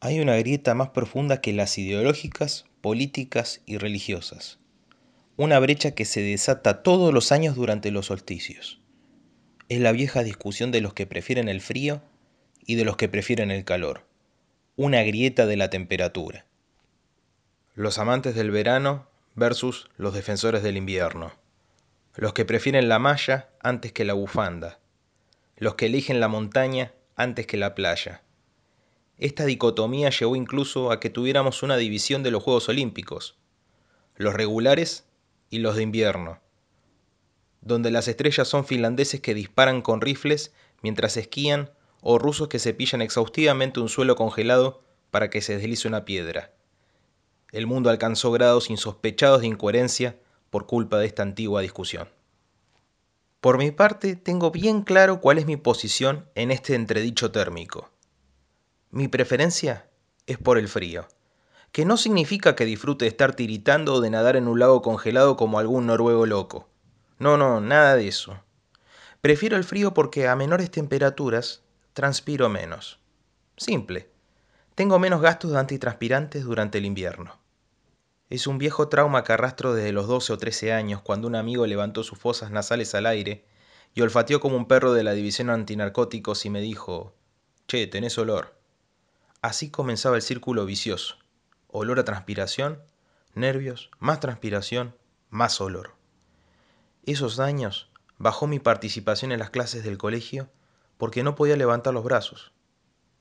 una grieta más profunda que las ideológicas, políticas y religiosas. Una brecha que se desata todos los años durante los solsticios. Es la vieja discusión de los que prefieren el frío y de los que prefieren el calor. Una grieta de la temperatura. Los amantes del verano versus los defensores del invierno. Los que prefieren la malla antes que la bufanda. Los que eligen la montaña antes que la playa esta dicotomía llevó incluso a que tuviéramos una división de los Juegos Olímpicos, los regulares y los de invierno, donde las estrellas son finlandeses que disparan con rifles mientras esquían o rusos que se pillan exhaustivamente un suelo congelado para que se deslice una piedra. El mundo alcanzó grados insospechados de incoherencia por culpa de esta antigua discusión. Por mi parte, tengo bien claro cuál es mi posición en este entredicho térmico. Mi preferencia es por el frío, que no significa que disfrute de estar tiritando o de nadar en un lago congelado como algún noruego loco. No, no, nada de eso. Prefiero el frío porque a menores temperaturas transpiro menos. Simple. Tengo menos gastos de antitranspirantes durante el invierno. Es un viejo trauma que arrastro desde los 12 o 13 años cuando un amigo levantó sus fosas nasales al aire y olfateó como un perro de la división antinarcóticos y me dijo, Che, tenés olor. Así comenzaba el círculo vicioso. Olor a transpiración, nervios, más transpiración, más olor. Esos años bajó mi participación en las clases del colegio porque no podía levantar los brazos.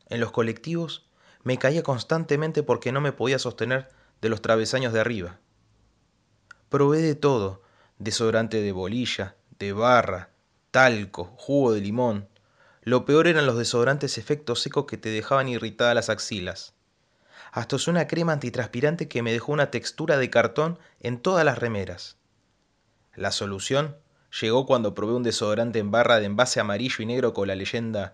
En los colectivos me caía constantemente porque no me podía sostener de los travesaños de arriba. Probé de todo, desodorante de bolilla, de barra, talco, jugo de limón, lo peor eran los desodorantes efectos secos que te dejaban irritadas las axilas. Hasta usé una crema antitranspirante que me dejó una textura de cartón en todas las remeras. La solución llegó cuando probé un desodorante en barra de envase amarillo y negro con la leyenda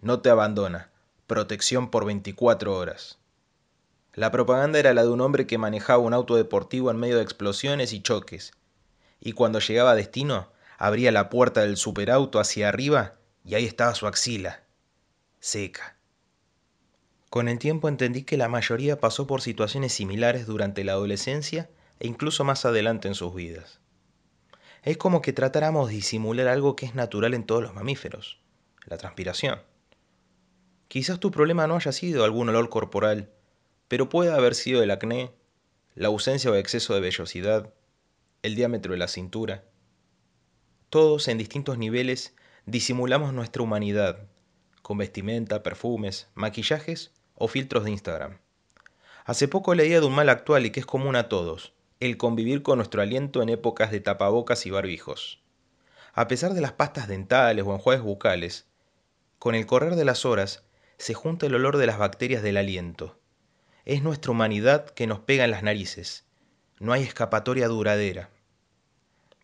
No te abandona, protección por 24 horas. La propaganda era la de un hombre que manejaba un auto deportivo en medio de explosiones y choques, y cuando llegaba a destino abría la puerta del superauto hacia arriba y ahí estaba su axila, seca. Con el tiempo entendí que la mayoría pasó por situaciones similares durante la adolescencia e incluso más adelante en sus vidas. Es como que tratáramos de disimular algo que es natural en todos los mamíferos, la transpiración. Quizás tu problema no haya sido algún olor corporal, pero puede haber sido el acné, la ausencia o exceso de vellosidad, el diámetro de la cintura. Todos en distintos niveles disimulamos nuestra humanidad con vestimenta, perfumes, maquillajes o filtros de Instagram. Hace poco leía de un mal actual y que es común a todos, el convivir con nuestro aliento en épocas de tapabocas y barbijos. A pesar de las pastas dentales o enjuagues bucales, con el correr de las horas se junta el olor de las bacterias del aliento. Es nuestra humanidad que nos pega en las narices. No hay escapatoria duradera.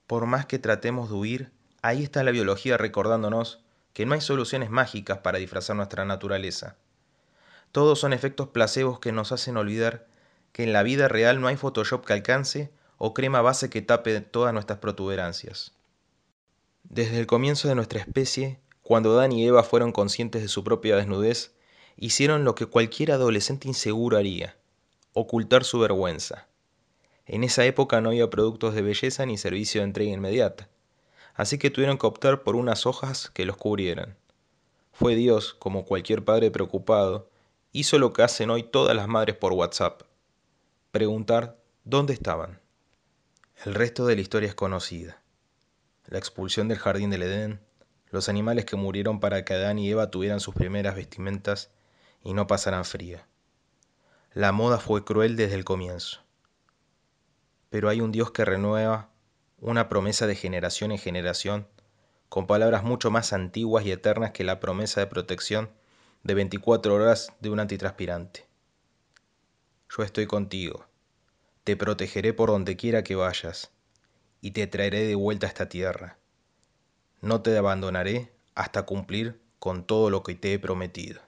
Por más que tratemos de huir, Ahí está la biología recordándonos que no hay soluciones mágicas para disfrazar nuestra naturaleza. Todos son efectos placebos que nos hacen olvidar que en la vida real no hay Photoshop que alcance o crema base que tape todas nuestras protuberancias. Desde el comienzo de nuestra especie, cuando Dan y Eva fueron conscientes de su propia desnudez, hicieron lo que cualquier adolescente inseguro haría, ocultar su vergüenza. En esa época no había productos de belleza ni servicio de entrega inmediata así que tuvieron que optar por unas hojas que los cubrieran. Fue Dios, como cualquier padre preocupado, hizo lo que hacen hoy todas las madres por WhatsApp. Preguntar dónde estaban. El resto de la historia es conocida. La expulsión del jardín del Edén, los animales que murieron para que Adán y Eva tuvieran sus primeras vestimentas y no pasaran frío. La moda fue cruel desde el comienzo. Pero hay un Dios que renueva una promesa de generación en generación, con palabras mucho más antiguas y eternas que la promesa de protección de 24 horas de un antitranspirante. Yo estoy contigo, te protegeré por donde quiera que vayas, y te traeré de vuelta a esta tierra. No te abandonaré hasta cumplir con todo lo que te he prometido.